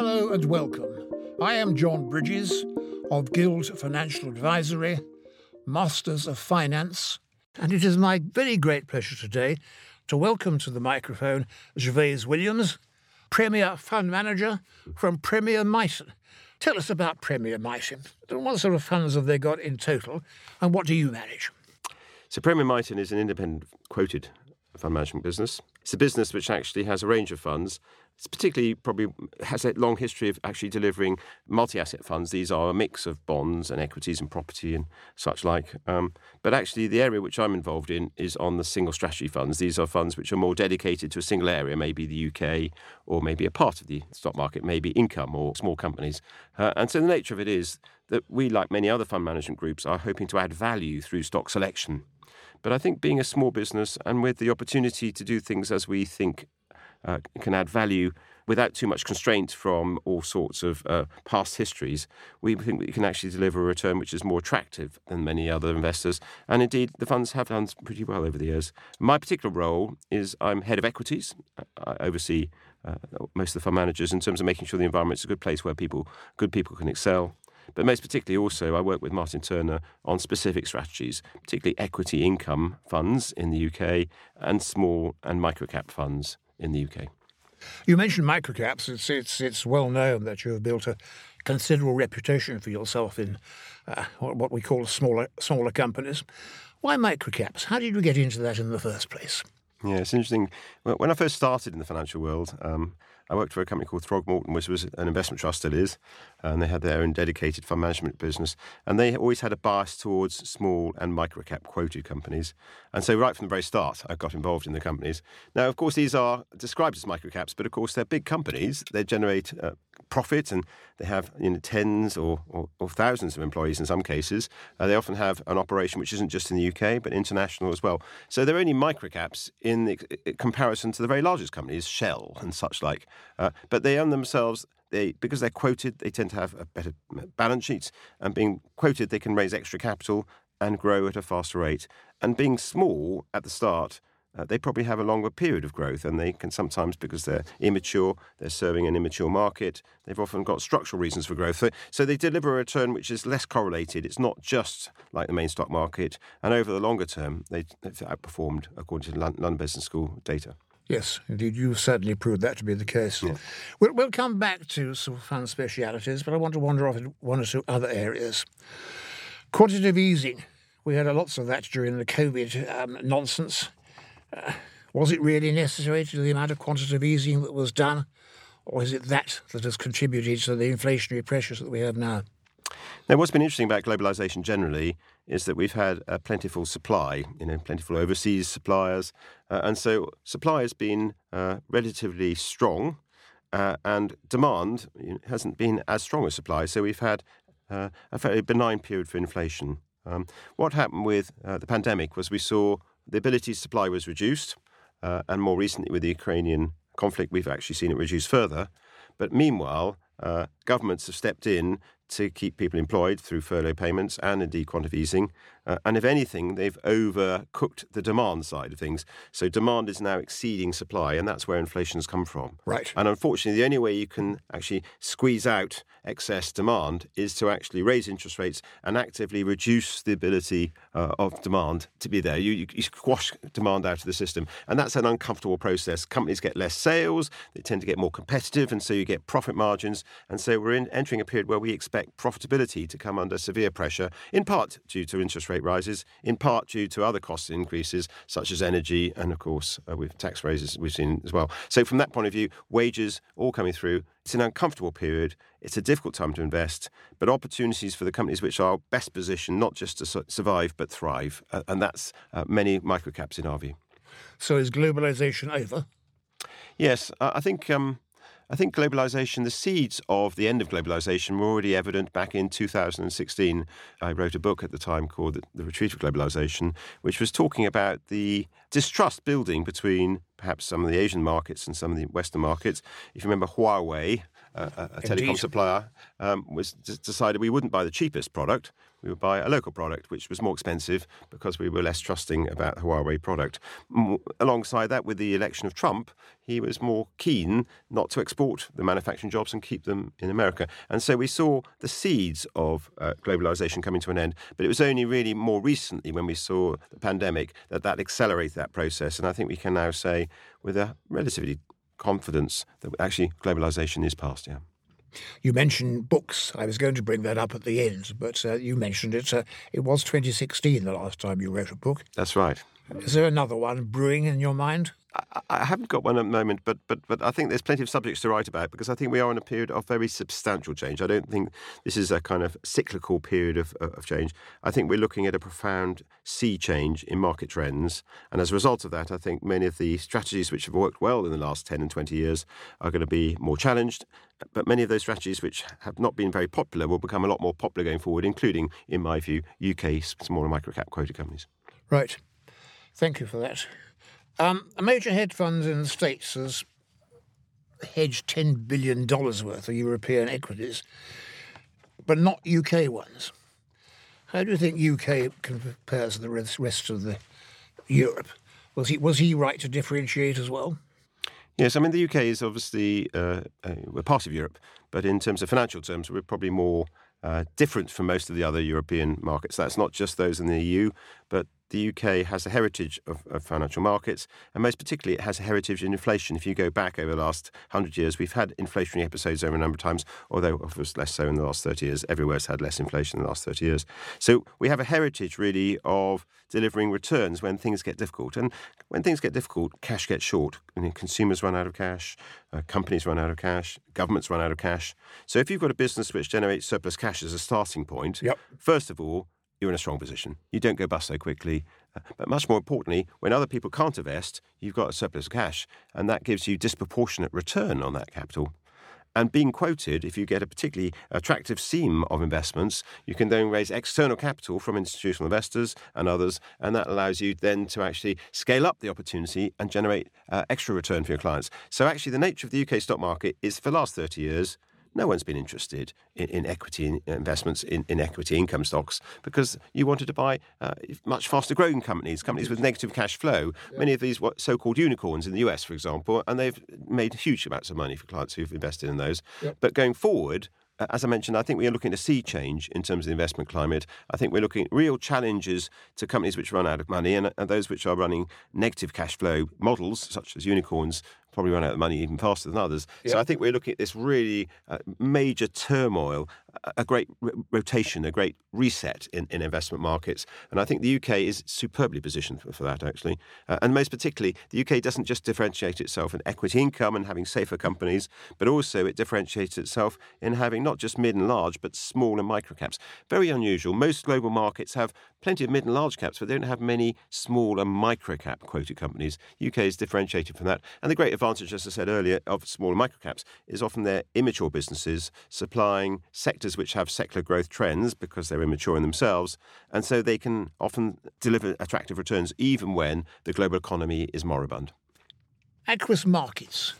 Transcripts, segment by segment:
Hello and welcome. I am John Bridges of Guild Financial Advisory, Masters of Finance, and it is my very great pleasure today to welcome to the microphone Gervais Williams, Premier Fund Manager from Premier Miton. Tell us about Premier Miton. What sort of funds have they got in total, and what do you manage? So, Premier Miton is an independent quoted fund management business. It's a business which actually has a range of funds. It's particularly probably has a long history of actually delivering multi-asset funds. These are a mix of bonds and equities and property and such like. Um, but actually, the area which I'm involved in is on the single strategy funds. These are funds which are more dedicated to a single area, maybe the UK or maybe a part of the stock market, maybe income or small companies. Uh, and so the nature of it is that we, like many other fund management groups, are hoping to add value through stock selection. But I think being a small business and with the opportunity to do things as we think uh, can add value without too much constraint from all sorts of uh, past histories, we think we can actually deliver a return which is more attractive than many other investors. And indeed, the funds have done pretty well over the years. My particular role is I'm head of equities. I oversee uh, most of the fund managers in terms of making sure the environment is a good place where people, good people can excel. But most particularly, also, I work with Martin Turner on specific strategies, particularly equity income funds in the UK and small and microcap funds in the UK. You mentioned microcaps. It's, it's, it's well known that you have built a considerable reputation for yourself in uh, what we call smaller, smaller companies. Why microcaps? How did you get into that in the first place? Yeah, it's interesting. When I first started in the financial world, um, I worked for a company called Throgmorton, which was an investment trust, still is, and they had their own dedicated fund management business. And they always had a bias towards small and microcap quoted companies. And so, right from the very start, I got involved in the companies. Now, of course, these are described as microcaps, but of course, they're big companies. They generate uh, profit and they have you know, tens or, or, or, thousands of employees in some cases. Uh, they often have an operation which isn't just in the UK, but international as well. So, they're only microcaps in the, comparison to the very largest companies, Shell and such like. Uh, but they own themselves they because they're quoted, they tend to have a better balance sheets, and being quoted, they can raise extra capital and grow at a faster rate. And being small at the start, uh, they probably have a longer period of growth, and they can sometimes, because they're immature, they're serving an immature market. They've often got structural reasons for growth, so, so they deliver a return which is less correlated. It's not just like the main stock market, and over the longer term, they, have outperformed according to London Business School data. Yes, indeed, you've certainly proved that to be the case. Yeah. We'll, we'll, come back to some fund specialities, but I want to wander off in one or two other areas. Quantitative easing. We had lots of that during the COVID um, nonsense. Was it really necessary to the amount of quantitative easing that was done, or is it that that has contributed to the inflationary pressures that we have now? Now, what's been interesting about globalization generally is that we've had a plentiful supply, you know, plentiful overseas suppliers, uh, and so supply has been uh, relatively strong, uh, and demand hasn't been as strong as supply. So we've had uh, a fairly benign period for inflation. Um, what happened with uh, the pandemic was we saw the ability to supply was reduced, uh, and more recently with the Ukrainian conflict, we've actually seen it reduce further. But meanwhile, governments have stepped in to keep people employed through furlough payments and indeed quantitative easing. Uh, and if anything, they've overcooked the demand side of things. So demand is now exceeding supply, and that's where inflation has come from. Right. And unfortunately, the only way you can actually squeeze out excess demand is to actually raise interest rates and actively reduce the ability uh, of demand to be there. You, you, you squash demand out of the system, and that's an uncomfortable process. Companies get less sales, they tend to get more competitive, and so you get profit margins. And so we're in, entering a period where we expect profitability to come under severe pressure, in part due to interest rate rate rises, in part due to other cost increases such as energy and, of course, uh, with tax raises we've seen as well. So, from that point of view, wages all coming through. It's an uncomfortable period. It's a difficult time to invest, but opportunities for the companies which are best positioned not just to su- survive but thrive. Uh, and that's uh, many microcaps in our view. So, is globalization over? Yes, I think. Um, I think globalization, the seeds of the end of globalization were already evident back in 2016. I wrote a book at the time called The Retreat of Globalization, which was talking about the distrust building between perhaps some of the Asian markets and some of the Western markets. If you remember Huawei, uh, a, a telecom supplier, um, was decided we wouldn't buy the cheapest product we would buy a local product, which was more expensive because we were less trusting about the Huawei product. alongside that, with the election of Trump, he was more keen not to export the manufacturing jobs and keep them in America. And so we saw the seeds of uh, globalization coming to an end. But it was only really more recently when we saw the pandemic that that accelerated that process. And I think we can now say with a relatively confidence that actually globalization is past, yeah. You mentioned books. I was going to bring that up at the end, but uh, you mentioned it. Uh, it was 2016 the last time you wrote a book. That's right. Is there another one brewing in your mind? I, I haven't got one at the moment, but, but, but I think there's plenty of subjects to write about because I think we are in a period of very substantial change. I don't think this is a kind of cyclical period of, of change. I think we're looking at a profound sea change in market trends. And as a result of that, I think many of the strategies which have worked well in the last 10 and 20 years are going to be more challenged. But many of those strategies which have not been very popular will become a lot more popular going forward, including, in my view, UK smaller microcap quoted companies. Right. Thank you for that. Um, a major hedge fund in the States has hedged $10 billion worth of European equities, but not UK ones. How do you think UK compares to the rest of the Europe? Was he, was he right to differentiate as well? Yes, I mean, the UK is obviously uh, we're part of Europe, but in terms of financial terms, we're probably more uh, different from most of the other European markets. That's not just those in the EU, but the UK has a heritage of, of, financial markets, and most particularly, it has a heritage in inflation. If you go back over the last hundred years, we've had inflationary episodes over a number of times, although of course less so in the last 30 years. Everywhere's had less inflation in the last 30 years. So we have a heritage really of delivering returns when things get difficult. And when things get difficult, cash gets short. I mean, consumers run out of cash, uh, companies run out of cash, governments run out of cash. So if you've got a business which generates surplus cash as a starting point, yep. first of all, you're in a strong position. You don't go bust so quickly. Uh, but much more importantly, when other people can't invest, you've got a surplus of cash, and that gives you disproportionate return on that capital. And being quoted, if you get a particularly attractive seam of investments, you can then raise external capital from institutional investors and others, and that allows you then to actually scale up the opportunity and generate uh, extra return for your clients. So, actually, the nature of the UK stock market is for the last 30 years no one's been interested in, in equity investments in, in, equity income stocks because you wanted to buy uh, much faster growing companies, companies with negative cash flow. Yeah. Many of these so called unicorns in the US, for example, and they've made huge amounts of money for clients who've invested in those. Yeah. But going forward, as I mentioned, I think we are looking to see change in terms of the investment climate. I think we're looking at real challenges to companies which run out of money and, and those which are running negative cash flow models, such as unicorns, probably run out of money even faster than others. Yep. So I think we're looking at this really uh, major turmoil, a great r- rotation, a great reset in, in investment markets. And I think the UK is superbly positioned for, for that, actually. Uh, and most particularly, the UK doesn't just differentiate itself in equity income and having safer companies, but also it differentiates itself in having not just mid and large, but small and micro caps. Very unusual. Most global markets have plenty of mid and large caps, but they don't have many small and micro cap quoted companies. UK is differentiated from that. And the great advantage, as I said earlier, of small and micro is often they're immature businesses supplying sectors which have secular growth trends because they're immature in themselves. And so they can often deliver attractive returns even when the global economy is moribund. Aquis Markets,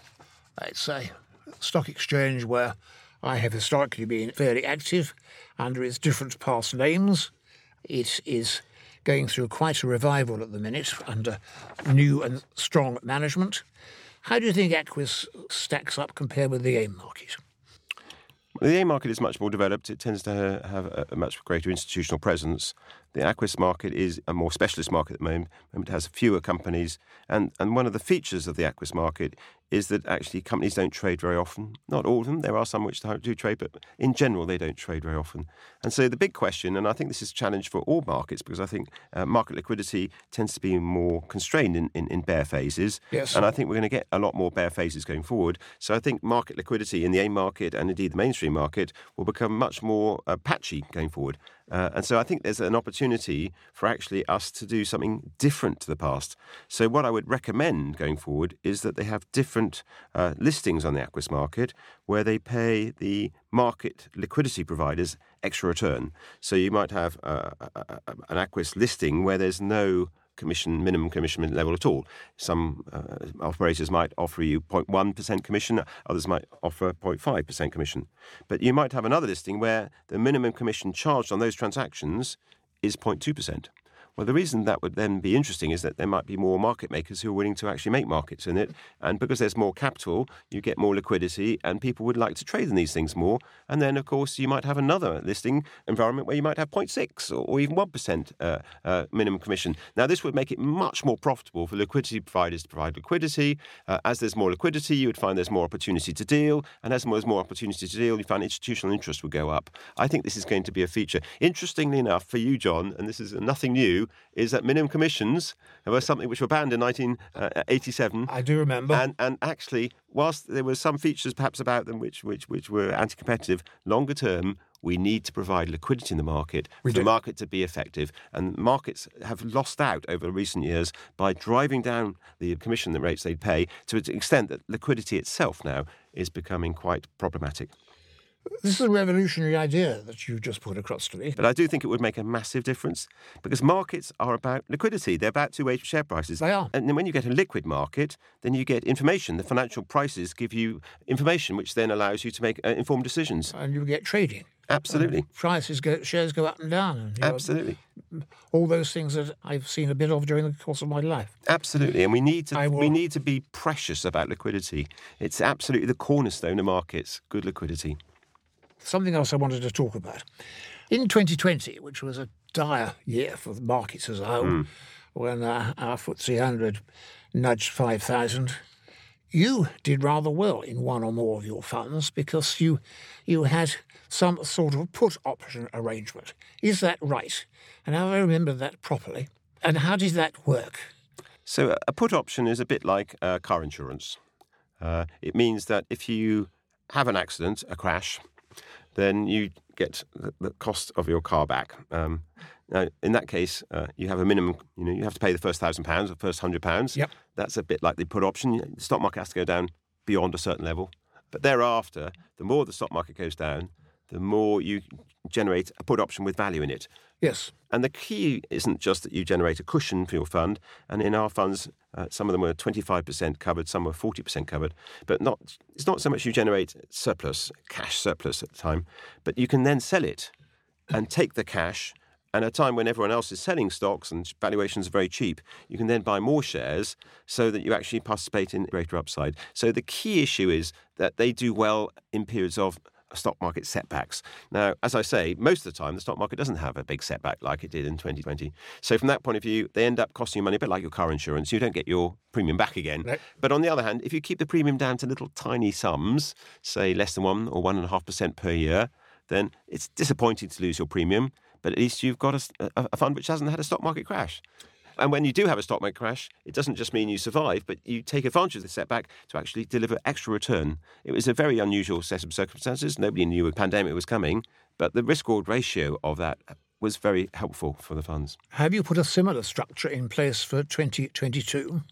it's a stock exchange where I have historically been fairly active under its different past names. It is going through quite a revival at the minute under new and strong management. How do you think Aquis stacks up compared with the AIM market? The AIM market is much more developed. It tends to have a much greater institutional presence. The Aquis market is a more specialist market at the moment. It has fewer companies. And, and one of the features of the Aquis market is that actually companies don't trade very often. Not all of them. There are some which do trade, but in general, they don't trade very often. And so the big question, and I think this is a challenge for all markets because I think uh, market liquidity tends to be more constrained in, in, in bear phases. Yes. And I think we're going to get a lot more bear phases going forward. So I think market liquidity in the AIM market and indeed the mainstream market will become much more uh, patchy going forward. Uh, and so I think there's an opportunity for actually us to do something different to the past. So, what I would recommend going forward is that they have different uh, listings on the Aquis market where they pay the market liquidity providers extra return. So, you might have uh, an Aquis listing where there's no commission minimum commission level at all. Some uh, operators might offer you 0.1% commission, others might offer 0.5% commission. But you might have another listing where the minimum commission charged on those transactions is 0.2%. Well, the reason that would then be interesting is that there might be more market makers who are willing to actually make markets in it. And because there's more capital, you get more liquidity and people would like to trade in these things more. And then, of course, you might have another listing environment where you might have 0.6 or, even 1% uh, uh, minimum commission. Now, this would make it much more profitable for liquidity providers to provide liquidity. Uh, as there's more liquidity, you would find there's more opportunity to deal. And as there's more opportunity to deal, you find institutional interest would go up. I think this is going to be a feature. Interestingly enough, for you, John, and this is nothing new, is that minimum commissions were something which were banned in 1987. Uh, I do remember. And, and actually, whilst there were some features perhaps about them which, which, which were anti competitive, longer term, we need to provide liquidity in the market we for do. the market to be effective. And markets have lost out over recent years by driving down the commission rates they pay to an extent that liquidity itself now is becoming quite problematic. This is a revolutionary idea that you just put across to me. But I do think it would make a massive difference because markets are about liquidity. They're about two-way share prices. They are. And then when you get a liquid market, then you get information. The financial prices give you information, which then allows you to make uh, informed decisions. And you get trading. Absolutely. And prices go, shares go up and down. And, Absolutely. Know, all those things that I've seen a bit of during the course of my life. Absolutely. And we need to will... we need to be precious about liquidity. It's absolutely the cornerstone of markets, good liquidity something else I wanted to talk about. In 2020, which was a dire year for the markets as a whole, mm. when uh, our FTSE 100 nudged 5,000, you did rather well in one or more of your funds because you you had some sort of put option arrangement. Is that right? And have I remembered that properly? And how did that work? So a put option is a bit like uh, car insurance. Uh, it means that if you have an accident, a crash, then you get the, cost of your car back. Um, now, in that case, uh, you have a minimum. You know, you have to pay the first thousand pounds or first hundred pounds. Yep. That's a bit like the put option. The stock market has to go down beyond a certain level, but thereafter, the more the stock market goes down, the more you generate a put option with value in it. Yes. And the key isn't just that you generate a cushion for your fund. And in our funds, uh, some of them were 25% covered, some were 40% covered. But not, it's not so much you generate surplus, cash surplus at the time, but you can then sell it and take the cash. And at a time when everyone else is selling stocks and valuations are very cheap, you can then buy more shares so that you actually participate in greater upside. So the key issue is that they do well in periods of stock market setbacks. Now, as I say, most of the time the stock market doesn't have a big setback like it did in 2020. So from that point of view, they end up costing you money, a bit like your car insurance. You don't get your premium back again. Right. But on the other hand, if you keep the premium down to little tiny sums, say less than one or one and a half percent per year, then it's disappointing to lose your premium. But at least you've got a, a, a fund which hasn't had a stock market crash. And when you do have a stock market crash, it doesn't just mean you survive, but you take advantage of the setback to actually deliver extra return. It was a very unusual set of circumstances. Nobody knew a pandemic was coming, but the risk reward ratio of that was very helpful for the funds. Have you put a similar structure in place for 2022?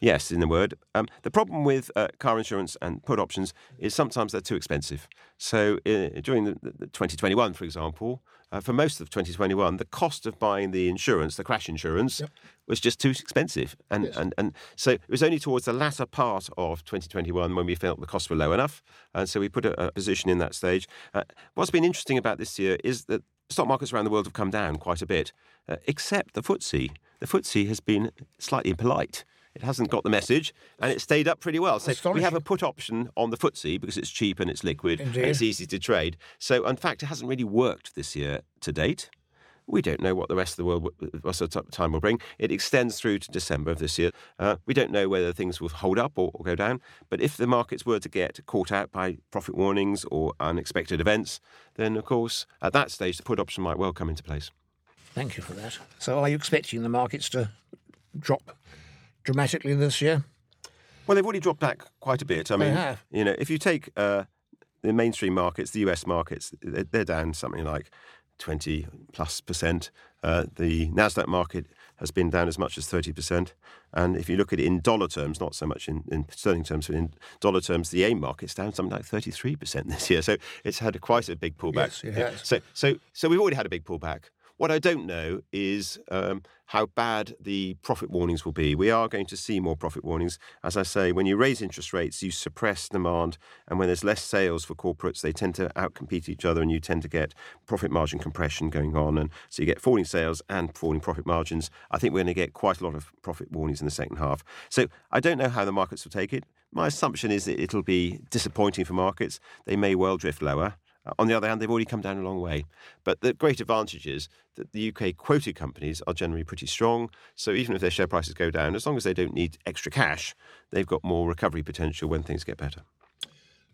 Yes, in a word. Um, the problem with uh, car insurance and put options is sometimes they're too expensive. So uh, during the, the 2021, for example, uh, for most of 2021, the cost of buying the insurance, the crash insurance, yep. was just too expensive. And, yes. and, and so it was only towards the latter part of 2021 when we felt the costs were low enough. And so we put a, a position in that stage. Uh, what's been interesting about this year is that stock markets around the world have come down quite a bit, uh, except the FTSE. The FTSE has been slightly impolite. It hasn't got the message, and it stayed up pretty well. So we have a put option on the FTSE because it's cheap and it's liquid Indeed. and it's easy to trade. So in fact, it hasn't really worked this year to date. We don't know what the rest of the world, rest of the time will bring. It extends through to December of this year. Uh, we don't know whether things will hold up or, or, go down. But if the markets were to get caught out by profit warnings or unexpected events, then of course at that stage the put option might well come into place. Thank you for that. So, are you expecting the markets to drop dramatically this year? Well, they've already dropped back quite a bit. I mean, have. you know, if you take uh, the mainstream markets, the US markets, they're down something like 20 plus percent. Uh, the Nasdaq market has been down as much as 30 percent. And if you look at it in dollar terms, not so much in, in sterling terms, but in dollar terms, the AIM market's down something like 33 percent this year. So it's had a, quite a big pullback. Yes. So, so, so we've already had a big pullback. What I don't know is um, how bad the profit warnings will be. We are going to see more profit warnings. As I say, when you raise interest rates, you suppress demand. And when there's less sales for corporates, they tend to outcompete each other and you tend to get profit margin compression going on. And so you get falling sales and falling profit margins. I think we're going to get quite a lot of profit warnings in the second half. So I don't know how the markets will take it. My assumption is that it'll be disappointing for markets. They may well drift lower. Uh, on the other hand, they've already come down a long way. But the great advantage is that the UK quoted companies are generally pretty strong. So even if their share prices go down, as long as they don't need extra cash, they've got more recovery potential when things get better.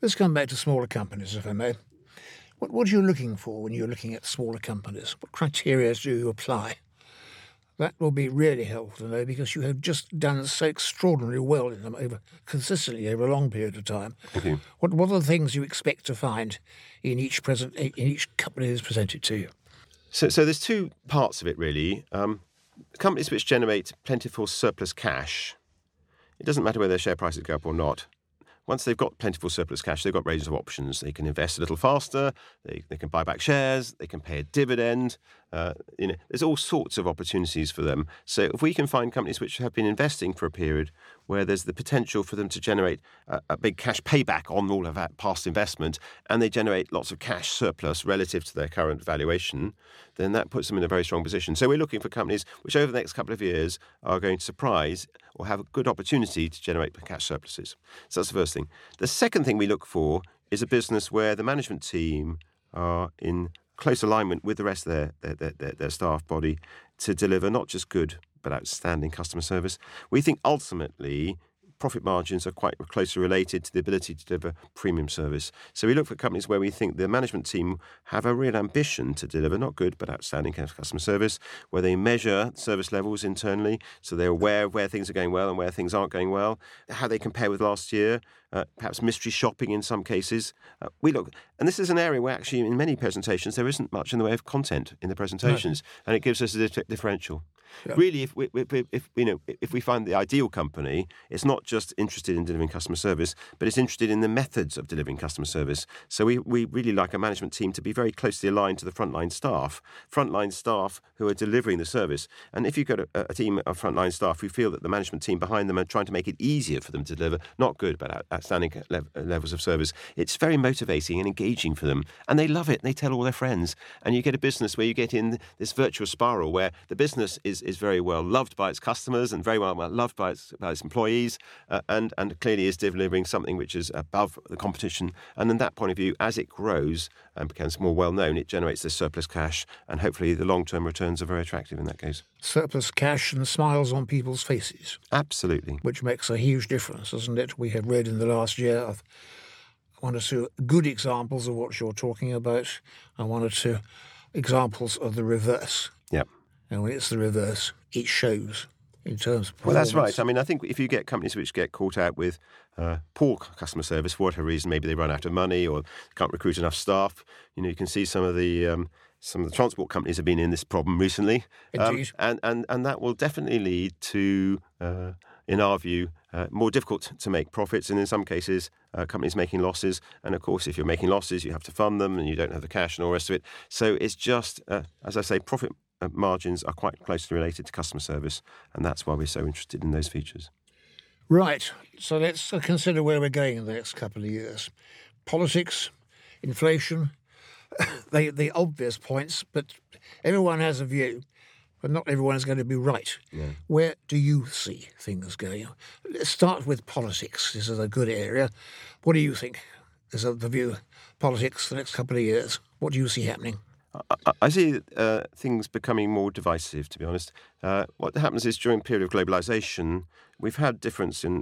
Let's come back to smaller companies, if I may. What, what are you looking for when you're looking at smaller companies? What criteria do you apply? That will be really helpful to know because you have just done so extraordinarily well in them over consistently over a long period of time. Okay. What what are the things you expect to find in each present in each company that's presented to you? So, so there's two parts of it really. Um, companies which generate plentiful surplus cash. It doesn't matter whether their share prices go up or not once they've got plentiful surplus cash, they've got ranges of options. They can invest a little faster, they, they can buy back shares, they can pay a dividend. Uh, you know, there's all sorts of opportunities for them. So if we can find companies which have been investing for a period where there's the potential for them to generate a, a big cash payback on all of that past investment, and they generate lots of cash surplus relative to their current valuation, then that puts them in a very strong position. So we're looking for companies which over the next couple of years are going to surprise or have a good opportunity to generate cash surpluses. So that's the first thing. The second thing we look for is a business where the management team are in close alignment with the rest of their, their, their, their staff body to deliver not just good but outstanding customer service. We think ultimately profit margins are quite closely related to the ability to deliver premium service. So we look for companies where we think the management team have a real ambition to deliver not good but outstanding customer service, where they measure service levels internally, so they're aware of where things are going well and where things aren't going well, how they compare with last year, uh, perhaps mystery shopping in some cases. Uh, we look, and this is an area where actually in many presentations there isn't much in the way of content in the presentations, no. and it gives us a differential. Yeah. Really, if we, if, if, you know, if we find the ideal company, it's not just interested in delivering customer service, but it's interested in the methods of delivering customer service. So we, we really like a management team to be very closely aligned to the frontline staff, frontline staff who are delivering the service. And if you've got a, a team of frontline staff who feel that the management team behind them are trying to make it easier for them to deliver, not good, but outstanding le- levels of service, it's very motivating and engaging for them. And they love it. And they tell all their friends. And you get a business where you get in this virtuous spiral where the business is is very well loved by its customers and very well loved by its, by its employees, uh, and and clearly is delivering something which is above the competition. And in that point of view, as it grows and becomes more well known, it generates this surplus cash, and hopefully the long term returns are very attractive in that case. Surplus cash and smiles on people's faces. Absolutely, which makes a huge difference, doesn't it? We have read in the last year of one or two good examples of what you're talking about, and one or two examples of the reverse. Yeah. And when it's the reverse, it shows in terms of Well, that's right. I mean, I think if you get companies which get caught out with uh, poor customer service for whatever reason, maybe they run out of money or can't recruit enough staff, you know, you can see some of the um, some of the transport companies have been in this problem recently, um, and and and that will definitely lead to. Uh, in our view, uh, more difficult to make profits, and in some cases, uh, companies making losses. And of course, if you're making losses, you have to fund them, and you don't have the cash and all the rest of it. So it's just, uh, as I say, profit Uh, margins are quite closely related to customer service, and that's why we're so interested in those features. Right. So let's uh, consider where we're going in the next couple of years. Politics, inflation, they the obvious points, but everyone has a view, but not everyone is going to be right. Yeah. Where do you see things going? Let's start with politics. This is a good area. What do you think is the view politics the next couple of years? What do you see happening? I see uh, things becoming more divisive, to be honest. Uh, what happens is during a period of globalization, we've had difference in,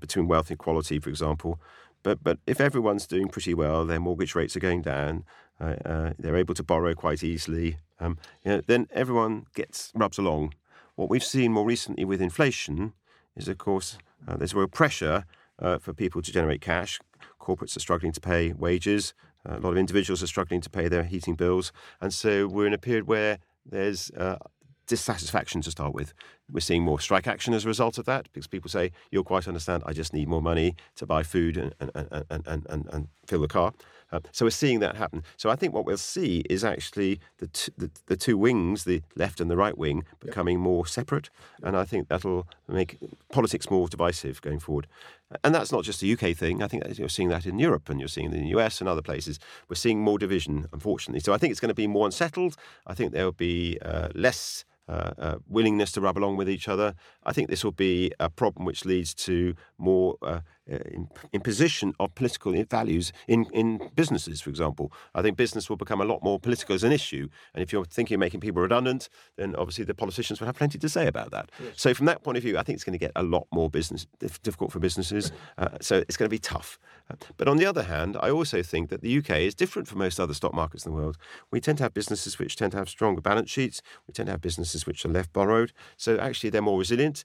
between wealth equality, for example. But, but if everyone's doing pretty well, their mortgage rates are going down, uh, uh they're able to borrow quite easily, um, you know, then everyone gets rubs along. What we've seen more recently with inflation is, of course, uh, there's real pressure uh, for people to generate cash. Corporates are struggling to pay wages. A lot of individuals are struggling to pay their heating bills. And so we're in a period where there's uh, dissatisfaction to start with. We're seeing more strike action as a result of that because people say, You'll quite understand, I just need more money to buy food and, and, and, and, and, and fill the car. Uh, so we're seeing that happen. So I think what we'll see is actually the, t- the, the two wings, the left and the right wing, becoming more separate. And I think that'll make politics more divisive going forward. And that's not just a UK thing. I think you're seeing that in Europe and you're seeing it in the US and other places. We're seeing more division, unfortunately. So I think it's going to be more unsettled. I think there'll be uh, less uh, uh, willingness to rub along with each other. I think this will be a problem which leads to more uh imposition of political values in, in businesses, for example. I think business will become a lot more political as an issue. And if you're thinking of making people redundant, then obviously the politicians will have plenty to say about that. Yes. So, from that point of view, I think it's going to get a lot more business difficult for businesses. Uh, so, it's going to be tough. But on the other hand, I also think that the UK is different from most other stock markets in the world. We tend to have businesses which tend to have stronger balance sheets. We tend to have businesses which are left borrowed. So actually, they're more resilient.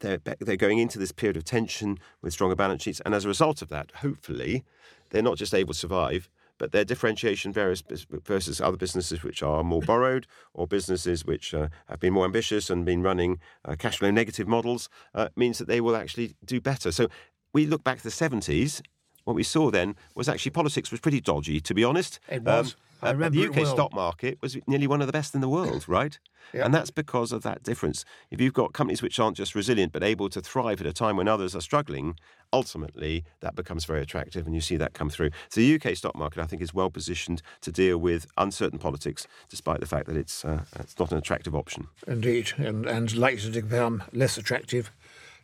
They're, they're going into this period of tension with stronger balance sheets. And as a result of that, hopefully, they're not just able to survive, but their differentiation varies versus other businesses which are more borrowed or businesses which uh, have been more ambitious and been running uh, cash flow negative models uh, means that they will actually do better. So we look back to the 70s what we saw then was actually politics was pretty dodgy, to be honest. It was. Um, I remember the UK well. stock market was nearly one of the best in the world, right? And that's because of that difference. If you've got companies which aren't just resilient but able to thrive at a time when others are struggling, ultimately that becomes very attractive and you see that come through. So the UK stock market, I think, is well positioned to deal with uncertain politics, despite the fact that it's, uh, it's not an attractive option. Indeed, and, and likely to become less attractive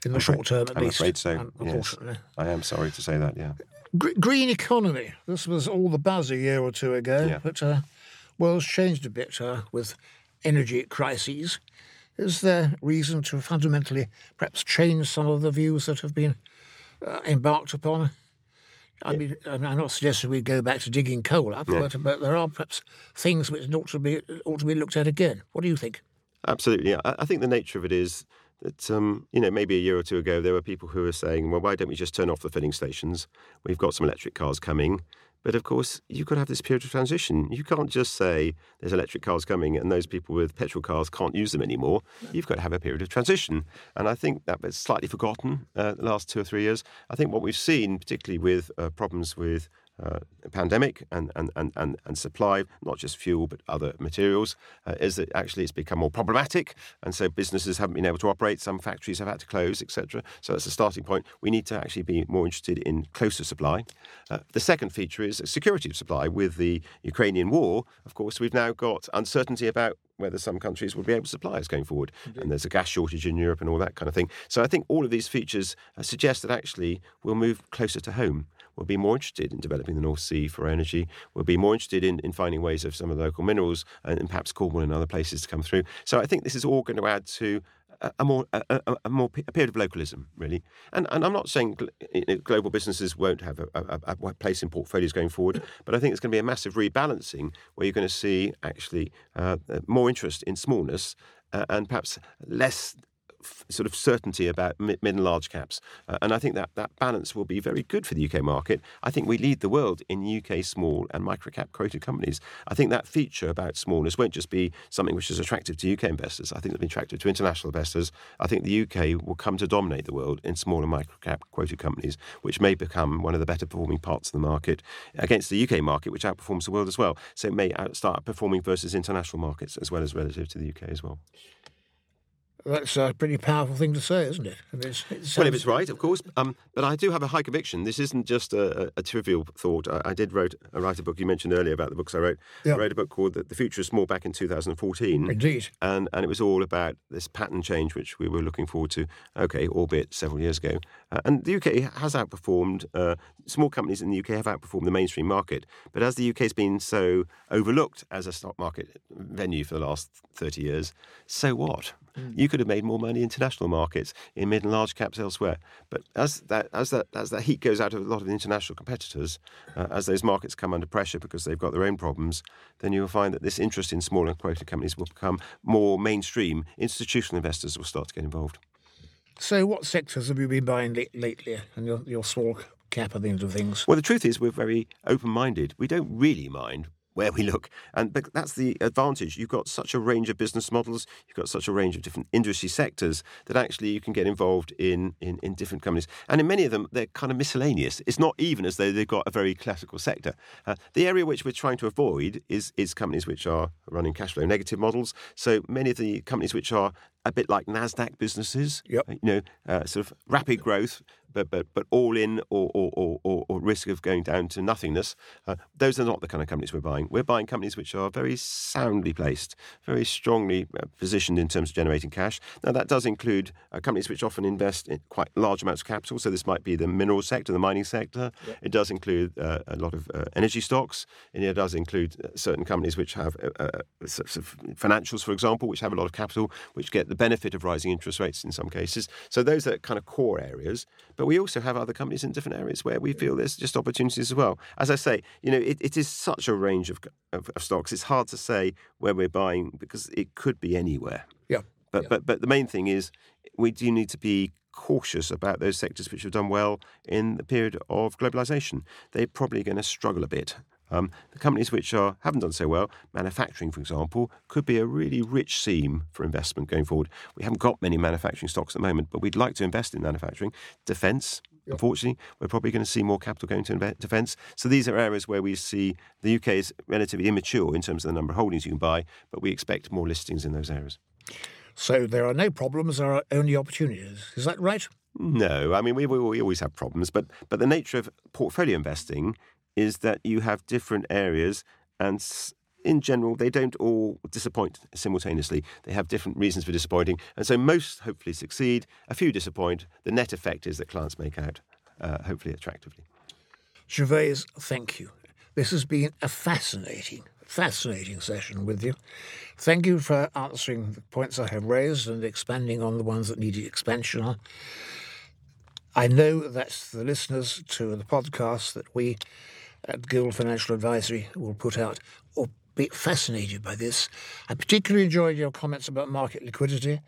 in the short term at I'm least. I'm afraid so. Unfortunately, yes. I am sorry to say that. Yeah. Green economy. This was all the buzz a year or two ago, yeah. but uh, world's changed a bit uh, with energy crises. Is there reason to fundamentally perhaps change some of the views that have been uh, embarked upon? I mean, I'm not suggesting we go back to digging coal up, yeah. but, but there are perhaps things which ought to be ought to be looked at again. What do you think? Absolutely, I, I think the nature of it is that um, you know maybe a year or two ago there were people who were saying, well, why don't we just turn off the filling stations? We've got some electric cars coming. But of course, you've got to have this period of transition. You can't just say there's electric cars coming and those people with petrol cars can't use them anymore. You've got to have a period of transition. And I think that was slightly forgotten uh, the last two or three years. I think what we've seen, particularly with uh, problems with uh, pandemic and, and, and, and, and supply, not just fuel, but other materials, uh, is that actually it's become more problematic. And so businesses haven't been able to operate. Some factories have had to close, etc. So that's a starting point. We need to actually be more interested in closer supply. Uh, the second feature is security of supply. With the Ukrainian war, of course, we've now got uncertainty about whether some countries will be able to supply us going forward. Indeed. And there's a gas shortage in Europe and all that kind of thing. So I think all of these features uh, suggest that actually we'll move closer to home will be more interested in developing the North Sea for energy, We'll be more interested in, in finding ways of some of the local minerals and, and perhaps Cornwall and other places to come through. So I think this is all going to add to a, more a, a, a, more a period of localism, really. And and I'm not saying global businesses won't have a, a, place in portfolios going forward, but I think it's going to be a massive rebalancing where you're going to see actually uh, more interest in smallness uh, and perhaps less sort of certainty about mid, and large caps. Uh, and I think that that balance will be very good for the UK market. I think we lead the world in UK small and microcap quoted companies. I think that feature about smallness won't just be something which is attractive to UK investors. I think it'll be attractive to international investors. I think the UK will come to dominate the world in small and microcap quoted companies, which may become one of the better performing parts of the market against the UK market, which outperforms the world as well. So it may start performing versus international markets as well as relative to the UK as well. That's a pretty powerful thing to say, isn't it? It's, it sounds... Well, if it's right, of course. Um, but I do have a high conviction. This isn't just a, a trivial thought. I, I, did wrote, uh, write a book. You mentioned earlier about the books I wrote. Yep. I wrote a book called The, the Future is Small back in 2014. Indeed. And, and it was all about this pattern change, which we were looking forward to, okay, albeit several years ago. Uh, and the UK has outperformed, uh, small companies in the UK have outperformed the mainstream market. But as the UK has been so overlooked as a stock market venue for the last 30 years, so what? Mm. You could have made more money in international markets, in mid and large caps elsewhere. But as that as that as that heat goes out of a lot of the international competitors, uh, as those markets come under pressure because they've got their own problems, then you'll find that this interest in small and quoted companies will become more mainstream. Institutional investors will start to get involved. So, what sectors have you been buying lately, and your your small cap at the end of things? Well, the truth is, we're very open minded. We don't really mind where we look. And that's the advantage. You've got such a range of business models, you've got such a range of different industry sectors that actually you can get involved in, in, in different companies. And in many of them, they're kind of miscellaneous. It's not even as though they've got a very classical sector. Uh, the area which we're trying to avoid is, is companies which are running cash flow negative models. So many of the companies which are a bit like Nasdaq businesses, yep. you know, uh, sort of rapid growth, but but but all in or or, or, or risk of going down to nothingness. Uh, those are not the kind of companies we're buying. We're buying companies which are very soundly placed, very strongly uh, positioned in terms of generating cash. Now that does include uh, companies which often invest in quite large amounts of capital. So this might be the mineral sector, the mining sector. Yeah. It does include uh, a lot of uh, energy stocks, and it does include uh, certain companies which have sort of financials, for example, which have a lot of capital, which get the benefit of rising interest rates in some cases. So those are kind of core areas. But we also have other companies in different areas where we feel there's just opportunities as well. As I say, you know, it, it is such a range of, of, of, stocks. It's hard to say where we're buying because it could be anywhere. Yeah. But yeah. but but the main thing is we do need to be cautious about those sectors which have done well in the period of globalization. They're probably going to struggle a bit. Um, the companies which are, haven't done so well, manufacturing, for example, could be a really rich seam for investment going forward. We haven't got many manufacturing stocks at the moment, but we'd like to invest in manufacturing. Defence, Yep. Unfortunately, we're probably going to see more capital going to defence. So these are areas where we see the UK is relatively immature in terms of the number of holdings you can buy, but we expect more listings in those areas. So there are no problems, there are only opportunities. Is that right? No, I mean we, we always have problems, but but the nature of portfolio investing is that you have different areas and in general, they don't all disappoint simultaneously. They have different reasons for disappointing. And so most hopefully succeed, a few disappoint. The net effect is that clients make out, uh, hopefully attractively. Gervais, thank you. This has been a fascinating, fascinating session with you. Thank you for answering the points I have raised and expanding on the ones that needed expansion on. I know that the listeners to the podcast that we at Guild Financial Advisory will put out will be fascinated by this. I particularly enjoyed your comments about market liquidity.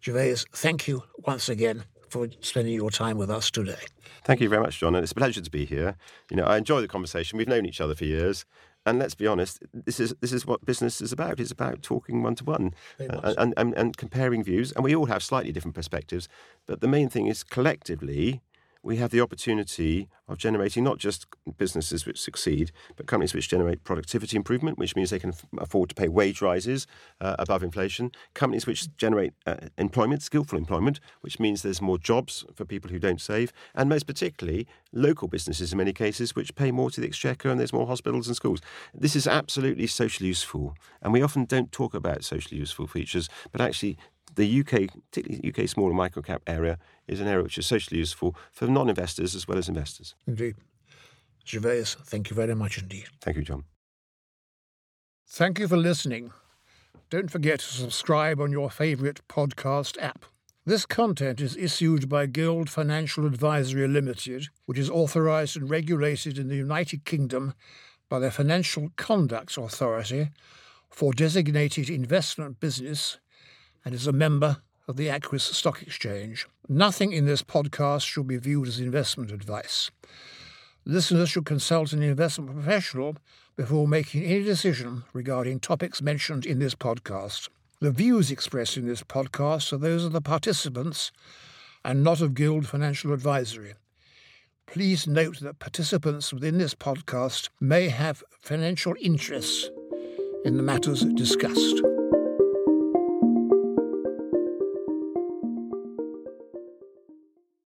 Gervais, thank you once again for spending your time with us today. Thank you very much, John, and it's a pleasure to be here. You know, I enjoy the conversation. We've known each other for years, and let's be honest, this is this is what business is about. It's about talking one to one and and comparing views, and we all have slightly different perspectives. But the main thing is collectively we have the opportunity of generating not just businesses which succeed, but companies which generate productivity improvement, which means they can afford to pay wage rises uh, above inflation, companies which generate uh, employment, skillful employment, which means there's more jobs for people who don't save, and most particularly, local businesses in many cases which pay more to the exchequer and there's more hospitals and schools. This is absolutely socially useful, and we often don't talk about socially useful features, but actually the UK, particularly UK small and micro cap area, is an area which is socially useful for non investors as well as investors. Indeed. Gervais, thank you very much indeed. Thank you, John. Thank you for listening. Don't forget to subscribe on your favourite podcast app. This content is issued by Guild Financial Advisory Limited, which is authorised and regulated in the United Kingdom by the Financial Conduct Authority for designated investment business and is a member of the Aquis Stock Exchange. Nothing in this podcast should be viewed as investment advice. Listeners should consult an investment professional before making any decision regarding topics mentioned in this podcast. The views expressed in this podcast are those of the participants and not of Guild Financial Advisory. Please note that participants within this podcast may have financial interests in the matters discussed.